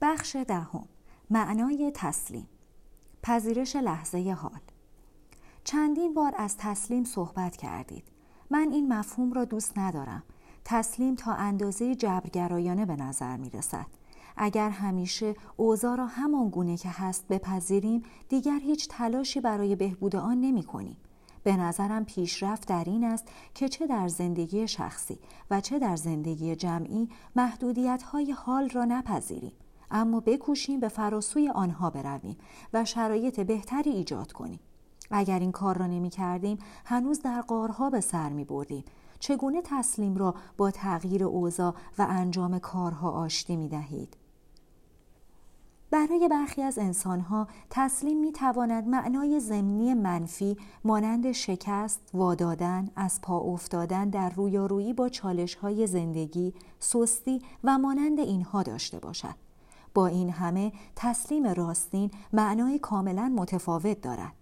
بخش دهم معنای تسلیم. پذیرش لحظه حال. چندین بار از تسلیم صحبت کردید. من این مفهوم را دوست ندارم. تسلیم تا اندازه جبرگرایانه به نظر می رسد. اگر همیشه اوضاع را همان گونه که هست بپذیریم دیگر هیچ تلاشی برای بهبود آن نمی کنیم. به نظرم پیشرفت در این است که چه در زندگی شخصی و چه در زندگی جمعی محدودیت های حال را نپذیریم. اما بکوشیم به فراسوی آنها برویم و شرایط بهتری ایجاد کنیم اگر این کار را نمی کردیم هنوز در قارها به سر می بردیم چگونه تسلیم را با تغییر اوضاع و انجام کارها آشتی می دهید؟ برای برخی از انسانها تسلیم می تواند معنای ضمنی منفی مانند شکست، وادادن، از پا افتادن در رویارویی با چالش های زندگی، سستی و مانند اینها داشته باشد. با این همه تسلیم راستین معنای کاملا متفاوت دارد.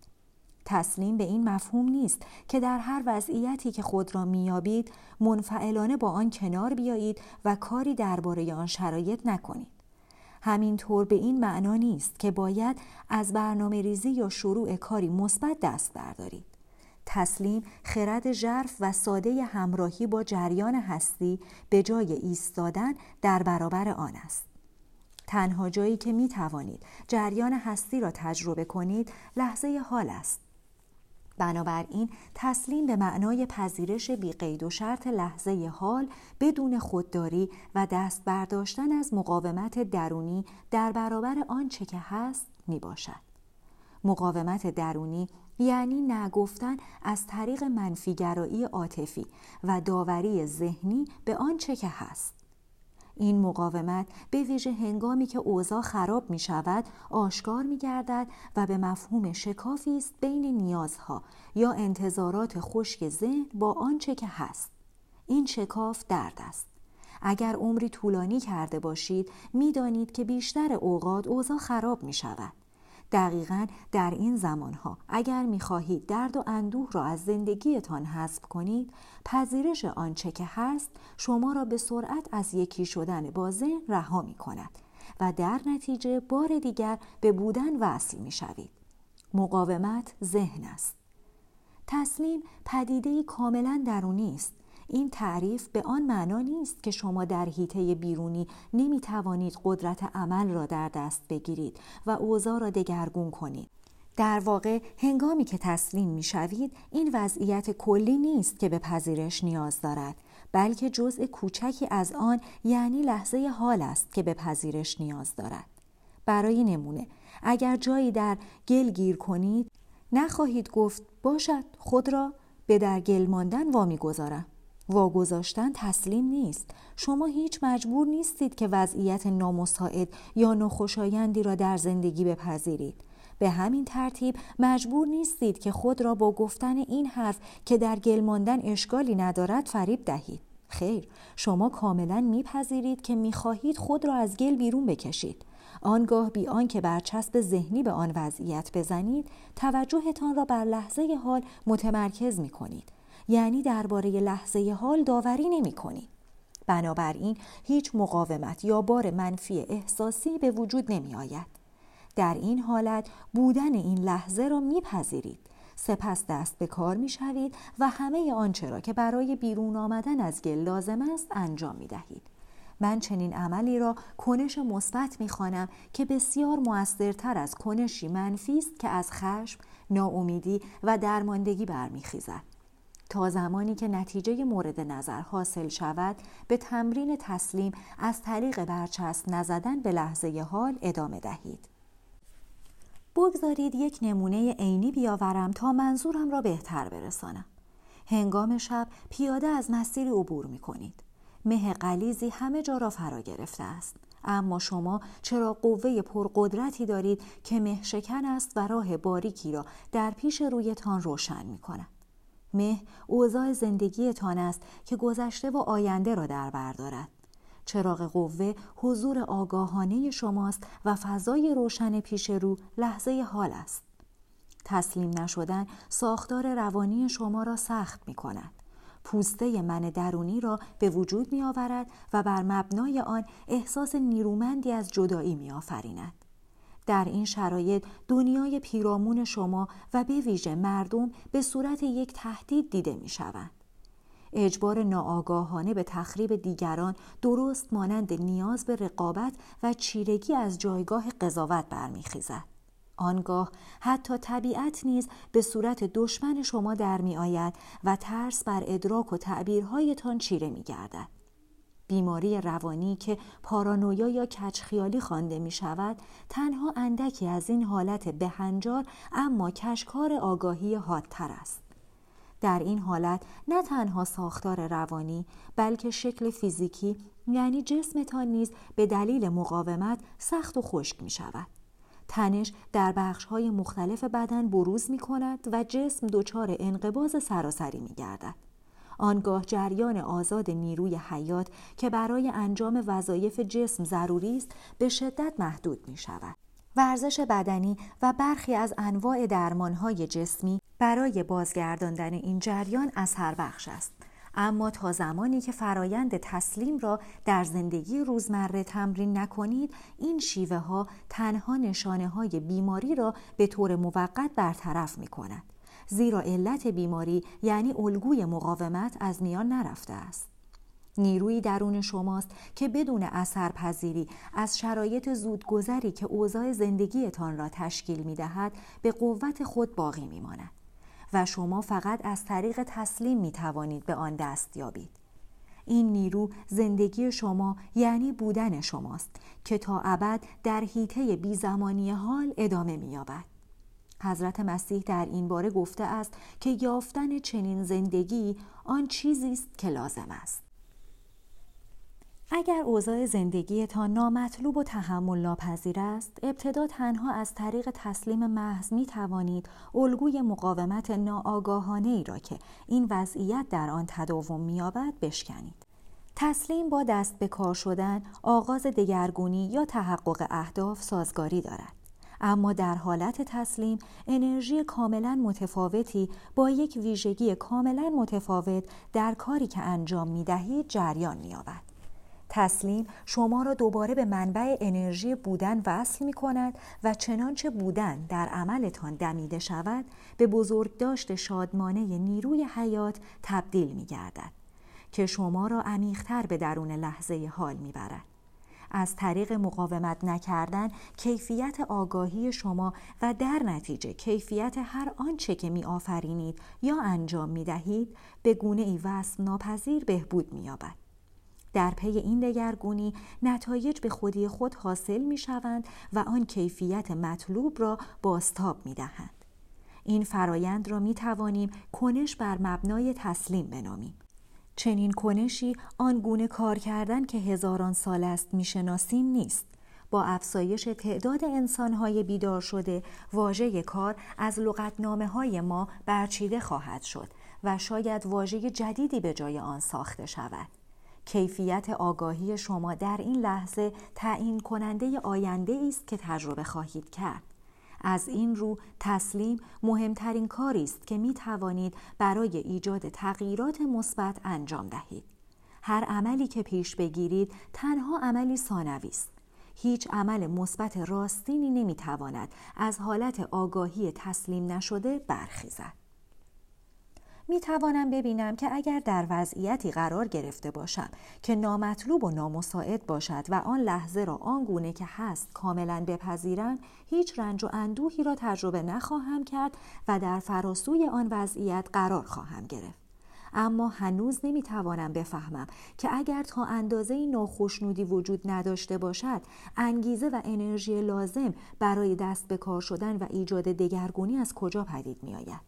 تسلیم به این مفهوم نیست که در هر وضعیتی که خود را میابید منفعلانه با آن کنار بیایید و کاری درباره آن شرایط نکنید. همینطور به این معنا نیست که باید از برنامه ریزی یا شروع کاری مثبت دست بردارید. تسلیم خرد ژرف و ساده همراهی با جریان هستی به جای ایستادن در برابر آن است. تنها جایی که می توانید جریان هستی را تجربه کنید لحظه حال است. بنابراین تسلیم به معنای پذیرش بیقید و شرط لحظه حال بدون خودداری و دست برداشتن از مقاومت درونی در برابر آنچه که هست می باشد. مقاومت درونی یعنی نگفتن از طریق منفیگرایی عاطفی و داوری ذهنی به آنچه که هست. این مقاومت به ویژه هنگامی که اوضاع خراب می شود آشکار می گردد و به مفهوم شکافی است بین نیازها یا انتظارات خشک ذهن با آنچه که هست. این شکاف درد است. اگر عمری طولانی کرده باشید می‌دانید که بیشتر اوقات اوضاع خراب می شود دقیقا در این زمانها اگر می‌خواهید درد و اندوه را از زندگیتان حذف کنید پذیرش آنچه که هست شما را به سرعت از یکی شدن با ذهن رها می کند و در نتیجه بار دیگر به بودن وصل می شوید. مقاومت ذهن است. تسلیم پدیده کاملا درونی است این تعریف به آن معنا نیست که شما در حیطه بیرونی نمی توانید قدرت عمل را در دست بگیرید و اوضاع را دگرگون کنید. در واقع هنگامی که تسلیم می شوید این وضعیت کلی نیست که به پذیرش نیاز دارد بلکه جزء کوچکی از آن یعنی لحظه حال است که به پذیرش نیاز دارد. برای نمونه اگر جایی در گل گیر کنید نخواهید گفت باشد خود را به در گل ماندن وامی گذارم. واگذاشتن تسلیم نیست. شما هیچ مجبور نیستید که وضعیت نامساعد یا ناخوشایندی را در زندگی بپذیرید. به همین ترتیب مجبور نیستید که خود را با گفتن این حرف که در گل ماندن اشکالی ندارد فریب دهید. خیر شما کاملا میپذیرید که می‌خواهید خود را از گل بیرون بکشید. آنگاه بی آنکه برچسب ذهنی به آن وضعیت بزنید توجهتان را بر لحظه حال متمرکز می کنید یعنی درباره لحظه حال داوری نمی کنید. بنابراین هیچ مقاومت یا بار منفی احساسی به وجود نمی آید. در این حالت بودن این لحظه را میپذیرید سپس دست به کار می شوید و همه آنچه را که برای بیرون آمدن از گل لازم است انجام می دهید. من چنین عملی را کنش مثبت می‌خوانم که بسیار موثرتر از کنشی منفی است که از خشم، ناامیدی و درماندگی برمیخیزد. تا زمانی که نتیجه مورد نظر حاصل شود به تمرین تسلیم از طریق برچسب نزدن به لحظه حال ادامه دهید. بگذارید یک نمونه عینی بیاورم تا منظورم را بهتر برسانم. هنگام شب پیاده از مسیری عبور می کنید. مه قلیزی همه جا را فرا گرفته است. اما شما چرا قوه پرقدرتی دارید که مه شکن است و راه باریکی را در پیش رویتان روشن می کند. مه اوضاع زندگیتان است که گذشته و آینده را در بر دارد. چراغ قوه حضور آگاهانه شماست و فضای روشن پیش رو لحظه حال است. تسلیم نشدن ساختار روانی شما را سخت می کند. پوسته من درونی را به وجود می آورد و بر مبنای آن احساس نیرومندی از جدایی می آفریند. در این شرایط دنیای پیرامون شما و به ویژه مردم به صورت یک تهدید دیده می شوند. اجبار ناآگاهانه به تخریب دیگران درست مانند نیاز به رقابت و چیرگی از جایگاه قضاوت برمیخیزد. آنگاه حتی طبیعت نیز به صورت دشمن شما در می آید و ترس بر ادراک و تعبیرهایتان چیره می گردد. بیماری روانی که پارانویا یا کچخیالی خوانده می شود تنها اندکی از این حالت بهنجار اما کشکار آگاهی حادتر است. در این حالت نه تنها ساختار روانی بلکه شکل فیزیکی یعنی جسمتان نیز به دلیل مقاومت سخت و خشک می شود. تنش در بخش های مختلف بدن بروز می کند و جسم دچار انقباز سراسری می گردد. آنگاه جریان آزاد نیروی حیات که برای انجام وظایف جسم ضروری است به شدت محدود می شود. ورزش بدنی و برخی از انواع درمانهای جسمی برای بازگرداندن این جریان اثر بخش است. اما تا زمانی که فرایند تسلیم را در زندگی روزمره تمرین نکنید این شیوه ها تنها نشانه های بیماری را به طور موقت برطرف می کند. زیرا علت بیماری یعنی الگوی مقاومت از میان نرفته است. نیروی درون شماست که بدون اثر پذیری از شرایط زودگذری که اوضاع زندگیتان را تشکیل می دهد به قوت خود باقی می ماند. و شما فقط از طریق تسلیم می توانید به آن دست یابید. این نیرو زندگی شما یعنی بودن شماست که تا ابد در حیطه بیزمانی حال ادامه می‌یابد. حضرت مسیح در این باره گفته است که یافتن چنین زندگی آن چیزی است که لازم است. اگر اوضاع زندگیتان نامطلوب و تحمل ناپذیر است ابتدا تنها از طریق تسلیم محض می توانید الگوی مقاومت ناآگاهانه ای را که این وضعیت در آن تداوم مییابد بشکنید تسلیم با دست به کار شدن آغاز دگرگونی یا تحقق اهداف سازگاری دارد اما در حالت تسلیم انرژی کاملا متفاوتی با یک ویژگی کاملا متفاوت در کاری که انجام می دهید جریان می تسلیم شما را دوباره به منبع انرژی بودن وصل می کند و چنانچه بودن در عملتان دمیده شود به بزرگداشت شادمانه نیروی حیات تبدیل می گردد که شما را عمیقتر به درون لحظه حال می برد. از طریق مقاومت نکردن کیفیت آگاهی شما و در نتیجه کیفیت هر آنچه که می آفرینید یا انجام می دهید به گونه ای وصل ناپذیر بهبود می یابد. در پی این دگرگونی نتایج به خودی خود حاصل می شوند و آن کیفیت مطلوب را باستاب می دهند. این فرایند را می توانیم کنش بر مبنای تسلیم بنامیم. چنین کنشی آن گونه کار کردن که هزاران سال است می‌شناسیم نیست. با افزایش تعداد انسانهای بیدار شده واژه کار از لغتنامه های ما برچیده خواهد شد و شاید واژه جدیدی به جای آن ساخته شود. کیفیت آگاهی شما در این لحظه تعیین کننده آینده است که تجربه خواهید کرد. از این رو تسلیم مهمترین کاری است که می توانید برای ایجاد تغییرات مثبت انجام دهید. هر عملی که پیش بگیرید تنها عملی ثانوی است. هیچ عمل مثبت راستینی نمی تواند از حالت آگاهی تسلیم نشده برخیزد. می توانم ببینم که اگر در وضعیتی قرار گرفته باشم که نامطلوب و نامساعد باشد و آن لحظه را آنگونه که هست کاملا بپذیرم هیچ رنج و اندوهی را تجربه نخواهم کرد و در فراسوی آن وضعیت قرار خواهم گرفت. اما هنوز نمی‌توانم بفهمم که اگر تا اندازه ناخشنودی وجود نداشته باشد انگیزه و انرژی لازم برای دست به کار شدن و ایجاد دگرگونی از کجا پدید می آید.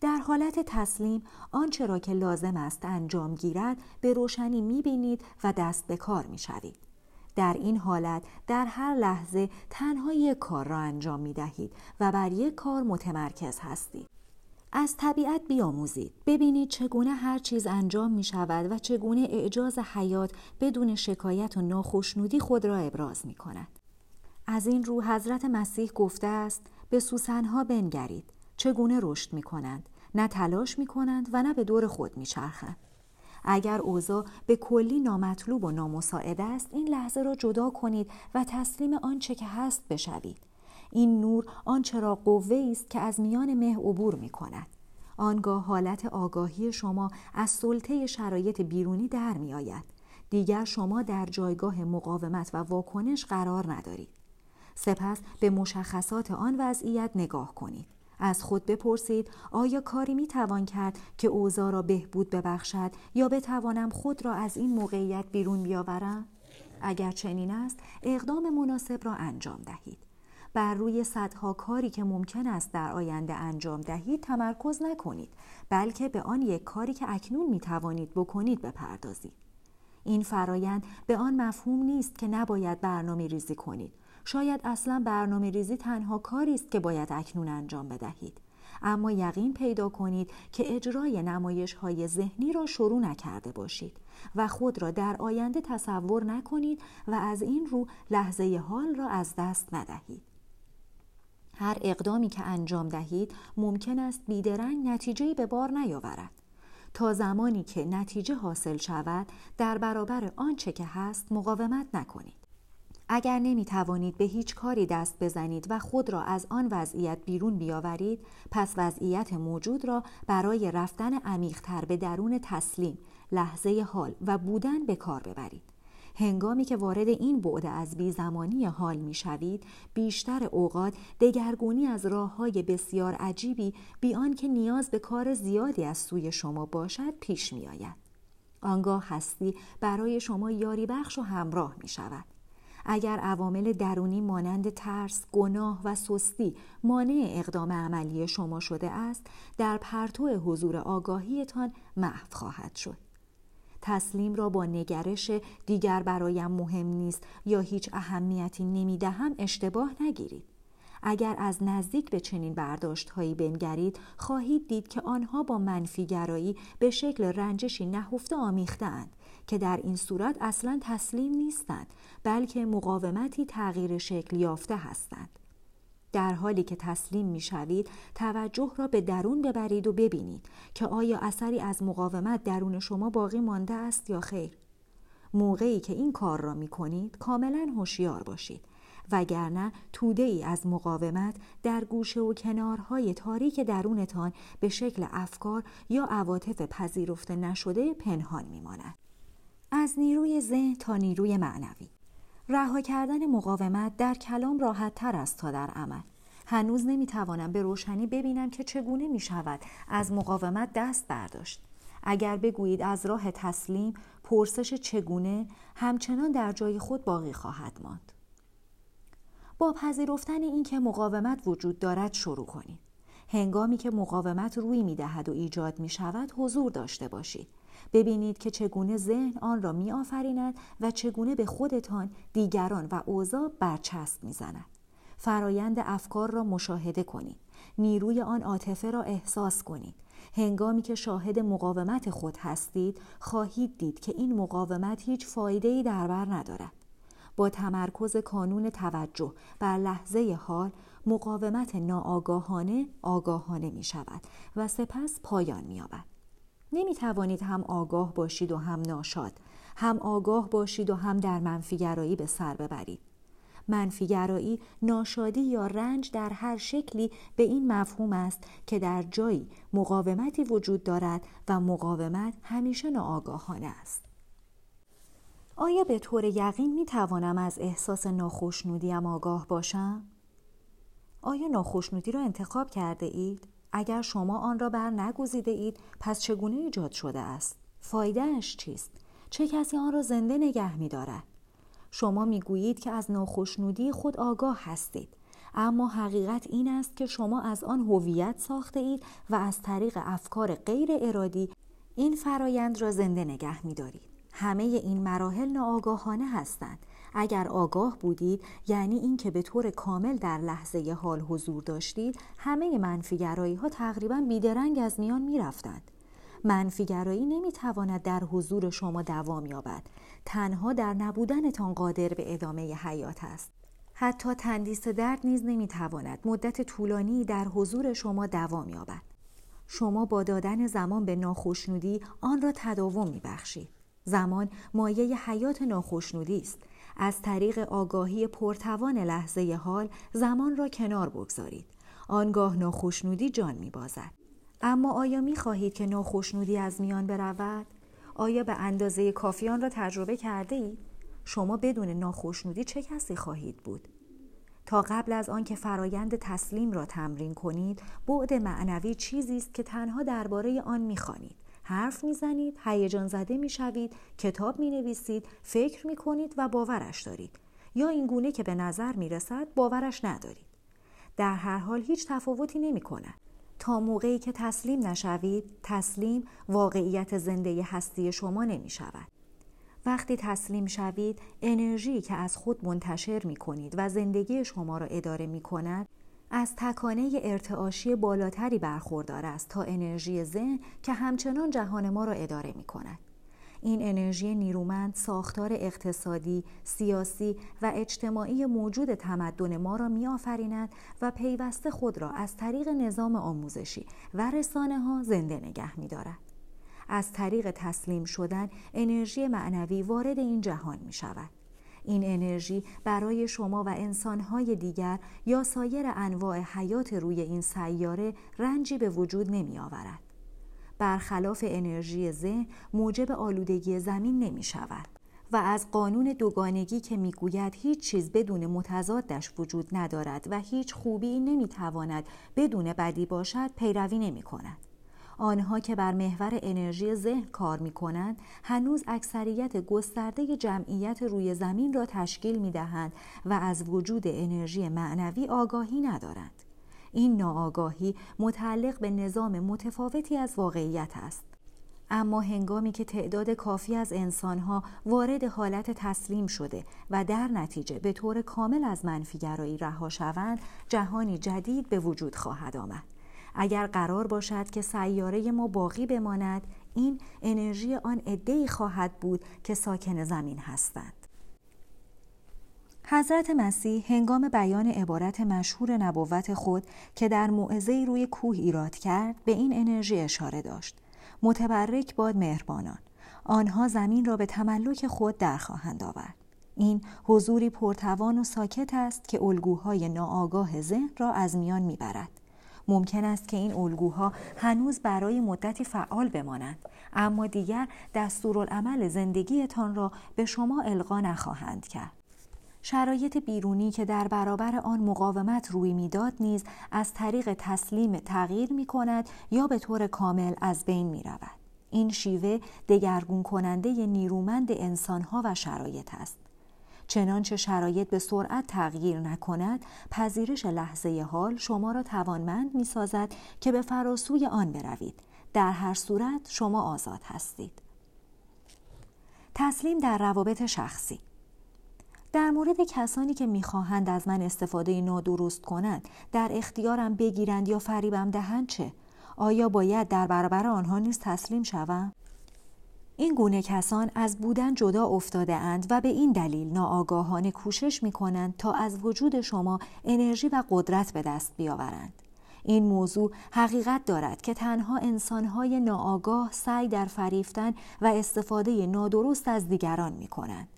در حالت تسلیم آنچه را که لازم است انجام گیرد به روشنی می‌بینید و دست به کار می‌شوید در این حالت در هر لحظه تنها یک کار را انجام می دهید و بر یک کار متمرکز هستید. از طبیعت بیاموزید. ببینید چگونه هر چیز انجام می شود و چگونه اعجاز حیات بدون شکایت و ناخشنودی خود را ابراز می کند. از این رو حضرت مسیح گفته است به سوسنها بنگرید. چگونه رشد می کنند نه تلاش می کنند و نه به دور خود می چرخند. اگر اوضاع به کلی نامطلوب و نامساعد است این لحظه را جدا کنید و تسلیم آنچه که هست بشوید این نور آنچه را قوه است که از میان مه عبور می کند آنگاه حالت آگاهی شما از سلطه شرایط بیرونی در می آید. دیگر شما در جایگاه مقاومت و واکنش قرار ندارید. سپس به مشخصات آن وضعیت نگاه کنید. از خود بپرسید آیا کاری می توان کرد که اوضاع را بهبود ببخشد یا بتوانم خود را از این موقعیت بیرون بیاورم؟ اگر چنین است اقدام مناسب را انجام دهید. بر روی صدها کاری که ممکن است در آینده انجام دهید تمرکز نکنید بلکه به آن یک کاری که اکنون می توانید بکنید بپردازید. این فرایند به آن مفهوم نیست که نباید برنامه ریزی کنید شاید اصلا برنامه ریزی تنها کاری است که باید اکنون انجام بدهید. اما یقین پیدا کنید که اجرای نمایش های ذهنی را شروع نکرده باشید و خود را در آینده تصور نکنید و از این رو لحظه حال را از دست ندهید. هر اقدامی که انجام دهید ممکن است بیدرنگ نتیجه به بار نیاورد. تا زمانی که نتیجه حاصل شود در برابر آنچه که هست مقاومت نکنید. اگر نمی توانید به هیچ کاری دست بزنید و خود را از آن وضعیت بیرون بیاورید پس وضعیت موجود را برای رفتن عمیقتر به درون تسلیم لحظه حال و بودن به کار ببرید هنگامی که وارد این بعد از بیزمانی حال می شوید بیشتر اوقات دگرگونی از راه های بسیار عجیبی بیان که نیاز به کار زیادی از سوی شما باشد پیش می آید. آنگاه هستی برای شما یاری بخش و همراه می شود. اگر عوامل درونی مانند ترس، گناه و سستی مانع اقدام عملی شما شده است، در پرتو حضور آگاهیتان محو خواهد شد. تسلیم را با نگرش دیگر برایم مهم نیست یا هیچ اهمیتی نمی‌دهم اشتباه نگیرید. اگر از نزدیک به چنین برداشت هایی بنگرید خواهید دید که آنها با منفیگرایی به شکل رنجشی نهفته آمیختند که در این صورت اصلا تسلیم نیستند بلکه مقاومتی تغییر شکل یافته هستند. در حالی که تسلیم می شوید توجه را به درون ببرید و ببینید که آیا اثری از مقاومت درون شما باقی مانده است یا خیر. موقعی که این کار را می کنید کاملا هوشیار باشید. وگرنه توده ای از مقاومت در گوشه و کنارهای تاریک درونتان به شکل افکار یا عواطف پذیرفته نشده پنهان میماند. از نیروی ذهن تا نیروی معنوی. رها کردن مقاومت در کلام راحت تر است تا در عمل. هنوز نمی‌توانم به روشنی ببینم که چگونه می شود از مقاومت دست برداشت. اگر بگویید از راه تسلیم پرسش چگونه همچنان در جای خود باقی خواهد ماند. با پذیرفتن اینکه مقاومت وجود دارد شروع کنید. هنگامی که مقاومت روی می دهد و ایجاد می شود حضور داشته باشید. ببینید که چگونه ذهن آن را می آفریند و چگونه به خودتان دیگران و اوضاع برچسب می زند. فرایند افکار را مشاهده کنید. نیروی آن عاطفه را احساس کنید. هنگامی که شاهد مقاومت خود هستید خواهید دید که این مقاومت هیچ فایده ای در بر ندارد. با تمرکز کانون توجه بر لحظه حال مقاومت ناآگاهانه آگاهانه می شود و سپس پایان می یابد. نمی توانید هم آگاه باشید و هم ناشاد هم آگاه باشید و هم در منفیگرایی به سر ببرید منفیگرایی ناشادی یا رنج در هر شکلی به این مفهوم است که در جایی مقاومتی وجود دارد و مقاومت همیشه ناآگاهانه است آیا به طور یقین می توانم از احساس ناخشنودیم آگاه باشم؟ آیا ناخشنودی را انتخاب کرده اید؟ اگر شما آن را بر نگزیده اید پس چگونه ایجاد شده است فایدهش چیست چه کسی آن را زنده نگه می دارد؟ شما می گویید که از ناخشنودی خود آگاه هستید اما حقیقت این است که شما از آن هویت ساخته اید و از طریق افکار غیر ارادی این فرایند را زنده نگه می دارید. همه این مراحل ناآگاهانه هستند اگر آگاه بودید یعنی اینکه به طور کامل در لحظه حال حضور داشتید همه منفیگرایی ها تقریبا بیدرنگ از میان می رفتند. منفیگرایی نمی تواند در حضور شما دوام یابد تنها در نبودنتان قادر به ادامه حیات است حتی تندیس درد نیز نمی تواند مدت طولانی در حضور شما دوام یابد شما با دادن زمان به ناخشنودی آن را تداوم می بخشید. زمان مایه حیات ناخشنودی است. از طریق آگاهی پرتوان لحظه حال زمان را کنار بگذارید. آنگاه ناخشنودی جان می بازد. اما آیا می خواهید که ناخشنودی از میان برود؟ آیا به اندازه کافیان را تجربه کرده اید؟ شما بدون ناخشنودی چه کسی خواهید بود؟ تا قبل از آنکه فرایند تسلیم را تمرین کنید بعد معنوی چیزی است که تنها درباره آن می‌خوانید حرف می‌زنید هیجان زده می‌شوید کتاب می‌نویسید فکر می‌کنید و باورش دارید یا این گونه که به نظر می‌رسد باورش ندارید در هر حال هیچ تفاوتی نمی کند. تا موقعی که تسلیم نشوید تسلیم واقعیت زنده هستی شما نمی شود. وقتی تسلیم شوید انرژی که از خود منتشر می کنید و زندگی شما را اداره می کند از تکانه ارتعاشی بالاتری برخوردار است تا انرژی ذهن که همچنان جهان ما را اداره می کند. این انرژی نیرومند ساختار اقتصادی، سیاسی و اجتماعی موجود تمدن ما را می آفریند و پیوسته خود را از طریق نظام آموزشی و رسانه ها زنده نگه می دارد. از طریق تسلیم شدن انرژی معنوی وارد این جهان می شود. این انرژی برای شما و انسانهای دیگر یا سایر انواع حیات روی این سیاره رنجی به وجود نمی آورد. برخلاف انرژی ذهن موجب آلودگی زمین نمی شود و از قانون دوگانگی که می‌گوید هیچ چیز بدون متضادش وجود ندارد و هیچ خوبی نمی‌تواند بدون بدی باشد پیروی نمی کند. آنها که بر محور انرژی ذهن کار می کنند هنوز اکثریت گسترده جمعیت روی زمین را تشکیل می دهند و از وجود انرژی معنوی آگاهی ندارند. این ناآگاهی متعلق به نظام متفاوتی از واقعیت است. اما هنگامی که تعداد کافی از انسانها وارد حالت تسلیم شده و در نتیجه به طور کامل از منفیگرایی رها شوند جهانی جدید به وجود خواهد آمد اگر قرار باشد که سیاره ما باقی بماند این انرژی آن عدهای خواهد بود که ساکن زمین هستند حضرت مسیح هنگام بیان عبارت مشهور نبوت خود که در موعظه روی کوه ایراد کرد به این انرژی اشاره داشت. متبرک باد مهربانان آنها زمین را به تملک خود در خواهند آورد. این حضوری پرتوان و ساکت است که الگوهای ناآگاه ذهن را از میان می‌برد. ممکن است که این الگوها هنوز برای مدتی فعال بمانند اما دیگر دستورالعمل زندگیتان را به شما القا نخواهند کرد شرایط بیرونی که در برابر آن مقاومت روی می‌داد نیز از طریق تسلیم تغییر می کند یا به طور کامل از بین می رود. این شیوه دگرگون کننده نیرومند انسانها و شرایط است. چنانچه شرایط به سرعت تغییر نکند پذیرش لحظه حال شما را توانمند می سازد که به فراسوی آن بروید. در هر صورت شما آزاد هستید. تسلیم در روابط شخصی. در مورد کسانی که می‌خواهند از من استفاده نادرست کنند در اختیارم بگیرند یا فریبم دهند چه؟ آیا باید در برابر آنها نیز تسلیم شوم؟ این گونه کسان از بودن جدا افتاده اند و به این دلیل ناآگاهانه کوشش می کنند تا از وجود شما انرژی و قدرت به دست بیاورند. این موضوع حقیقت دارد که تنها انسانهای ناآگاه سعی در فریفتن و استفاده نادرست از دیگران می کنند.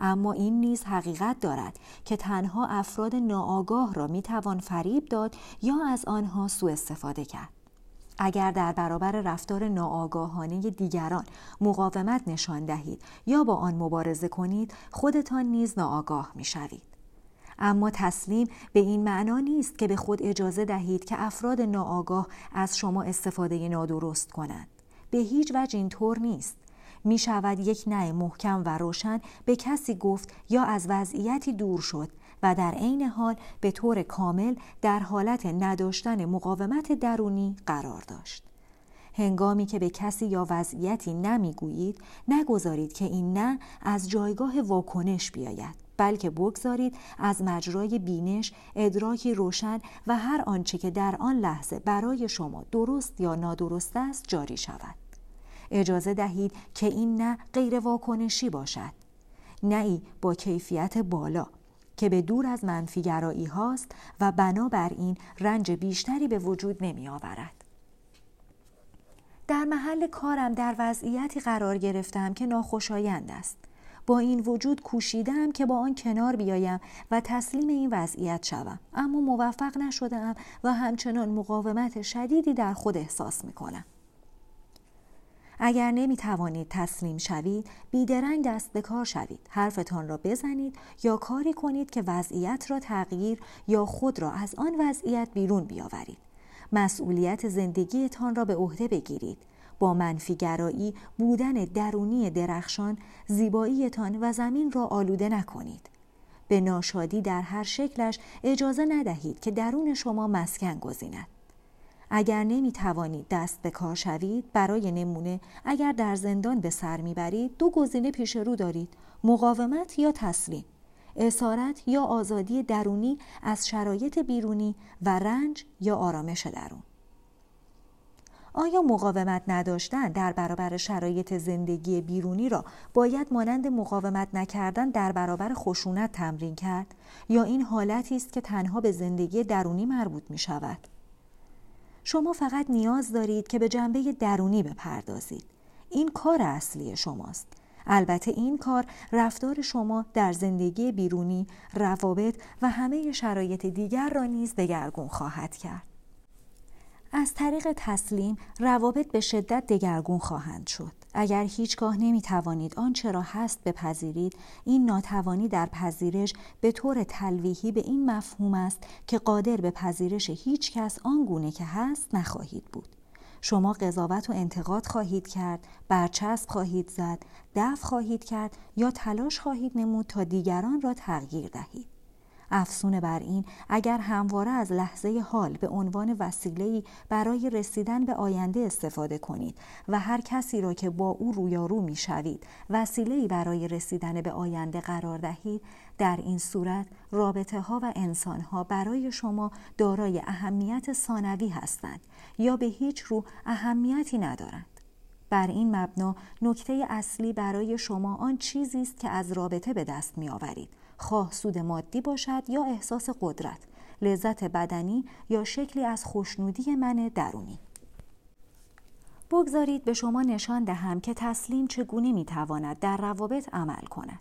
اما این نیز حقیقت دارد که تنها افراد ناآگاه را می توان فریب داد یا از آنها سوء استفاده کرد. اگر در برابر رفتار ناآگاهانه دیگران مقاومت نشان دهید یا با آن مبارزه کنید خودتان نیز ناآگاه می شوید. اما تسلیم به این معنا نیست که به خود اجازه دهید که افراد ناآگاه از شما استفاده نادرست کنند. به هیچ وجه اینطور نیست. می شود یک نه محکم و روشن به کسی گفت یا از وضعیتی دور شد و در عین حال به طور کامل در حالت نداشتن مقاومت درونی قرار داشت. هنگامی که به کسی یا وضعیتی نمی‌گویید نگذارید که این نه از جایگاه واکنش بیاید بلکه بگذارید از مجرای بینش ادراکی روشن و هر آنچه که در آن لحظه برای شما درست یا نادرست است جاری شود. اجازه دهید که این نه غیر واکنشی باشد. نه ای با کیفیت بالا. که به دور از منفیگرایی هاست و بنابراین رنج بیشتری به وجود نمی آورد. در محل کارم در وضعیتی قرار گرفتم که ناخوشایند است با این وجود کوشیدم که با آن کنار بیایم و تسلیم این وضعیت شوم اما موفق نشدم و همچنان مقاومت شدیدی در خود احساس می کنم. اگر نمی توانید تسلیم شوید بیدرنگ دست به کار شوید. حرفتان را بزنید یا کاری کنید که وضعیت را تغییر یا خود را از آن وضعیت بیرون بیاورید. مسئولیت زندگیتان را به عهده بگیرید. با منفیگرایی بودن درونی درخشان زیباییتان و زمین را آلوده نکنید. به ناشادی در هر شکلش اجازه ندهید که درون شما مسکن گزیند. اگر نمی توانید دست به کار شوید برای نمونه اگر در زندان به سر می‌برید دو گزینه پیش رو دارید مقاومت یا تسلیم. اسارت یا آزادی درونی از شرایط بیرونی و رنج یا آرامش درون. آیا مقاومت نداشتن در برابر شرایط زندگی بیرونی را باید مانند مقاومت نکردن در برابر خشونت تمرین کرد؟ یا این حالتی است که تنها به زندگی درونی مربوط می شود؟ شما فقط نیاز دارید که به جنبه درونی بپردازید. این کار اصلی شماست. البته این کار رفتار شما در زندگی بیرونی، روابط و همه شرایط دیگر را نیز دگرگون خواهد کرد. از طریق تسلیم روابط به شدت دگرگون خواهند شد. اگر هیچگاه نمی توانید آنچه را هست بپذیرید این ناتوانی در پذیرش به طور تلویحی به این مفهوم است که قادر به پذیرش هیچ کس آن گونه که هست نخواهید بود. شما قضاوت و انتقاد خواهید کرد برچسب خواهید زد دفع خواهید کرد یا تلاش خواهید نمود تا دیگران را تغییر دهید. افسون بر این اگر همواره از لحظه حال به عنوان وسیله‌ای برای رسیدن به آینده استفاده کنید و هر کسی را که با او رویارو می‌شوید وسیله‌ای برای رسیدن به آینده قرار دهید در این صورت رابطه ها و انسان ها برای شما دارای اهمیت ثانوی هستند یا به هیچ رو اهمیتی ندارند. بر این مبنا نکته اصلی برای شما آن چیزی است که از رابطه به دست می آورید خواه سود مادی باشد یا احساس قدرت لذت بدنی یا شکلی از خوشنودی من درونی. بگذارید به شما نشان دهم که تسلیم چگونه می‌تواند در روابط عمل کند.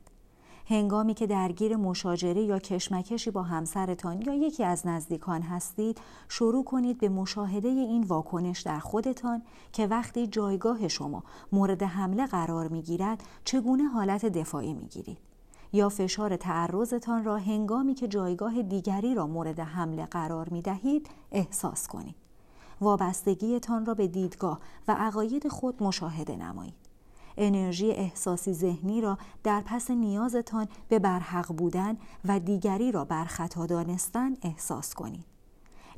هنگامی که درگیر مشاجره یا کشمکشی با همسرتان یا یکی از نزدیکان هستید شروع کنید به مشاهده این واکنش در خودتان که وقتی جایگاه شما مورد حمله قرار می‌گیرد چگونه حالت دفاعی می‌گیرید. یا فشار تعرضتان را هنگامی که جایگاه دیگری را مورد حمله قرار می دهید احساس کنید. وابستگیتان را به دیدگاه و عقاید خود مشاهده نمایید. انرژی احساسی ذهنی را در پس نیازتان به برحق بودن و دیگری را برخطا دانستن احساس کنید.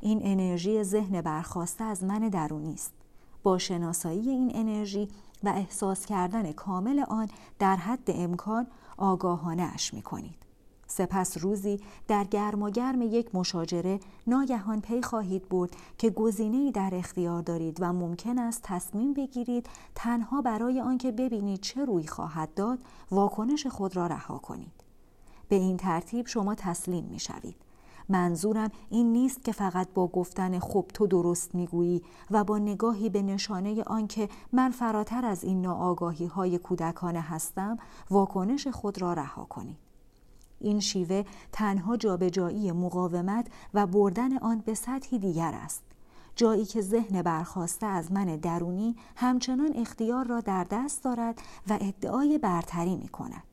این انرژی ذهن برخواسته از من درونی است. با شناسایی این انرژی و احساس کردن کامل آن در حد امکان آگاهانه اش می کنید. سپس روزی در گرم و گرم یک مشاجره ناگهان پی خواهید برد که گزینه‌ای در اختیار دارید و ممکن است تصمیم بگیرید تنها برای آنکه ببینید چه روی خواهد داد واکنش خود را رها کنید. به این ترتیب شما تسلیم می شوید. منظورم این نیست که فقط با گفتن خب تو درست می‌گویی و با نگاهی به نشانه آنکه من فراتر از این ناآگاهی های کودکانه هستم واکنش خود را رها کنید. این شیوه تنها جابجایی مقاومت و بردن آن به سطحی دیگر است. جایی که ذهن برخواسته از من درونی همچنان اختیار را در دست دارد و ادعای برتری می کند.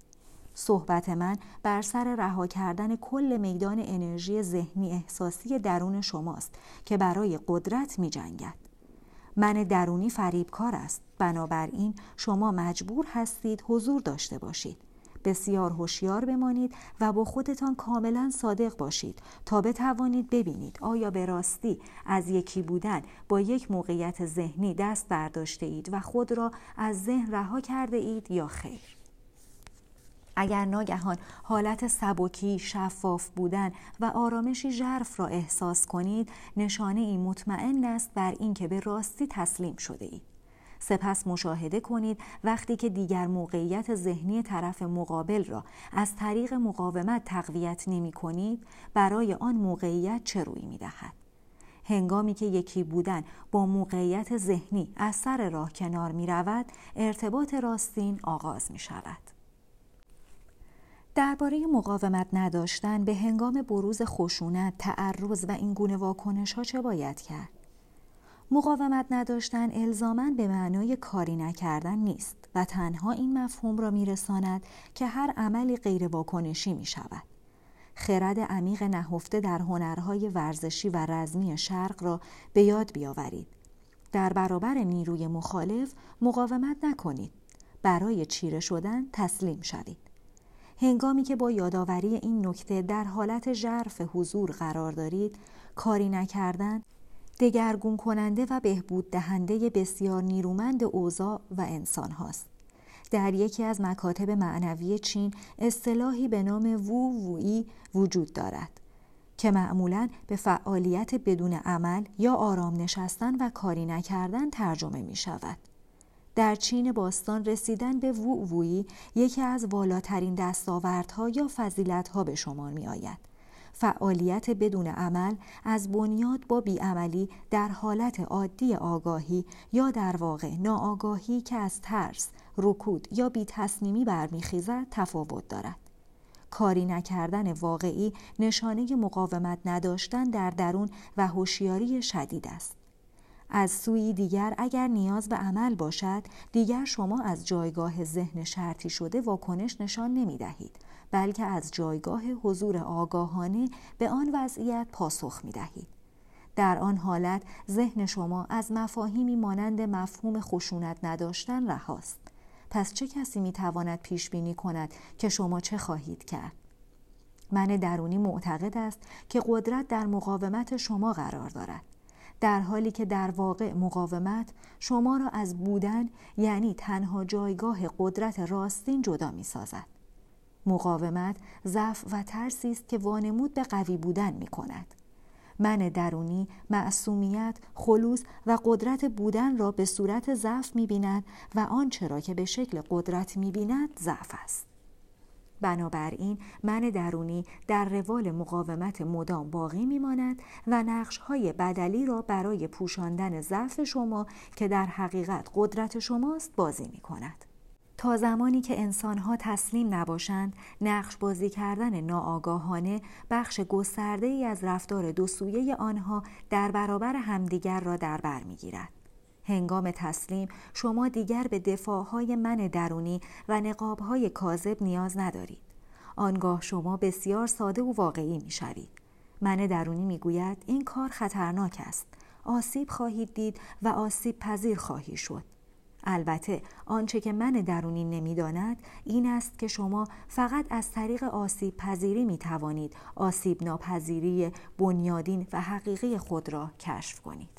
صحبت من بر سر رها کردن کل میدان انرژی ذهنی احساسی درون شماست که برای قدرت می جنگد. من درونی فریبکار است. بنابراین شما مجبور هستید حضور داشته باشید. بسیار هوشیار بمانید و با خودتان کاملا صادق باشید تا بتوانید ببینید آیا به راستی از یکی بودن با یک موقعیت ذهنی دست برداشته اید و خود را از ذهن رها کرده اید یا خیر. اگر ناگهان حالت سبکی شفاف بودن و آرامشی ژرف را احساس کنید نشانه ای مطمئن است بر اینکه به راستی تسلیم شده اید سپس مشاهده کنید وقتی که دیگر موقعیت ذهنی طرف مقابل را از طریق مقاومت تقویت نمی کنید برای آن موقعیت چه روی می دهد. هنگامی که یکی بودن با موقعیت ذهنی از سر راه کنار می رود ارتباط راستین آغاز می شود. درباره مقاومت نداشتن به هنگام بروز خشونت، تعرض و این گونه واکنش ها چه باید کرد؟ مقاومت نداشتن الزامن به معنای کاری نکردن نیست و تنها این مفهوم را میرساند که هر عملی غیر واکنشی می شود. خرد عمیق نهفته در هنرهای ورزشی و رزمی شرق را به یاد بیاورید. در برابر نیروی مخالف مقاومت نکنید. برای چیره شدن تسلیم شوید. هنگامی که با یادآوری این نکته در حالت ژرف حضور قرار دارید، کاری نکردن دگرگون کننده و بهبود دهنده بسیار نیرومند اوضاع و انسان هاست. در یکی از مکاتب معنوی چین اصطلاحی به نام وو وویی وجود دارد که معمولا به فعالیت بدون عمل یا آرام نشستن و کاری نکردن ترجمه می شود. در چین باستان رسیدن به وو وویی یکی از والاترین دستاوردها یا فضیلتها به شمار می آید. فعالیت بدون عمل از بنیاد با بیعملی در حالت عادی آگاهی یا در واقع ناآگاهی که از ترس، رکود یا بی تصمیمی برمیخیزد تفاوت دارد. کاری نکردن واقعی نشانه مقاومت نداشتن در درون و هوشیاری شدید است. از سوی دیگر اگر نیاز به عمل باشد دیگر شما از جایگاه ذهن شرطی شده واکنش نشان نمی دهید بلکه از جایگاه حضور آگاهانه به آن وضعیت پاسخ می دهید. در آن حالت ذهن شما از مفاهیمی مانند مفهوم خشونت نداشتن رهاست. پس چه کسی می تواند پیش بینی کند که شما چه خواهید کرد؟ من درونی معتقد است که قدرت در مقاومت شما قرار دارد. در حالی که در واقع مقاومت شما را از بودن یعنی تنها جایگاه قدرت راستین جدا می سازد. مقاومت ضعف و ترسی است که وانمود به قوی بودن می کند. من درونی معصومیت، خلوص و قدرت بودن را به صورت ضعف می بیند و آنچه را که به شکل قدرت می بیند ضعف است. بنابراین من درونی در روال مقاومت مدام باقی میماند و نقش های بدلی را برای پوشاندن ضعف شما که در حقیقت قدرت شماست بازی می کند. تا زمانی که انسانها تسلیم نباشند نقش بازی کردن ناآگاهانه بخش گسترده ای از رفتار دو سویه آنها در برابر همدیگر را در بر می‌گیرد هنگام تسلیم شما دیگر به دفاعهای من درونی و نقابهای کاذب نیاز ندارید. آنگاه شما بسیار ساده و واقعی می‌شوید. من درونی می‌گوید این کار خطرناک است. آسیب خواهید دید و آسیب پذیر خواهی شد. البته آنچه که من درونی نمی‌داند این است که شما فقط از طریق آسیب پذیری می توانید آسیب ناپذیری بنیادین و حقیقی خود را کشف کنید.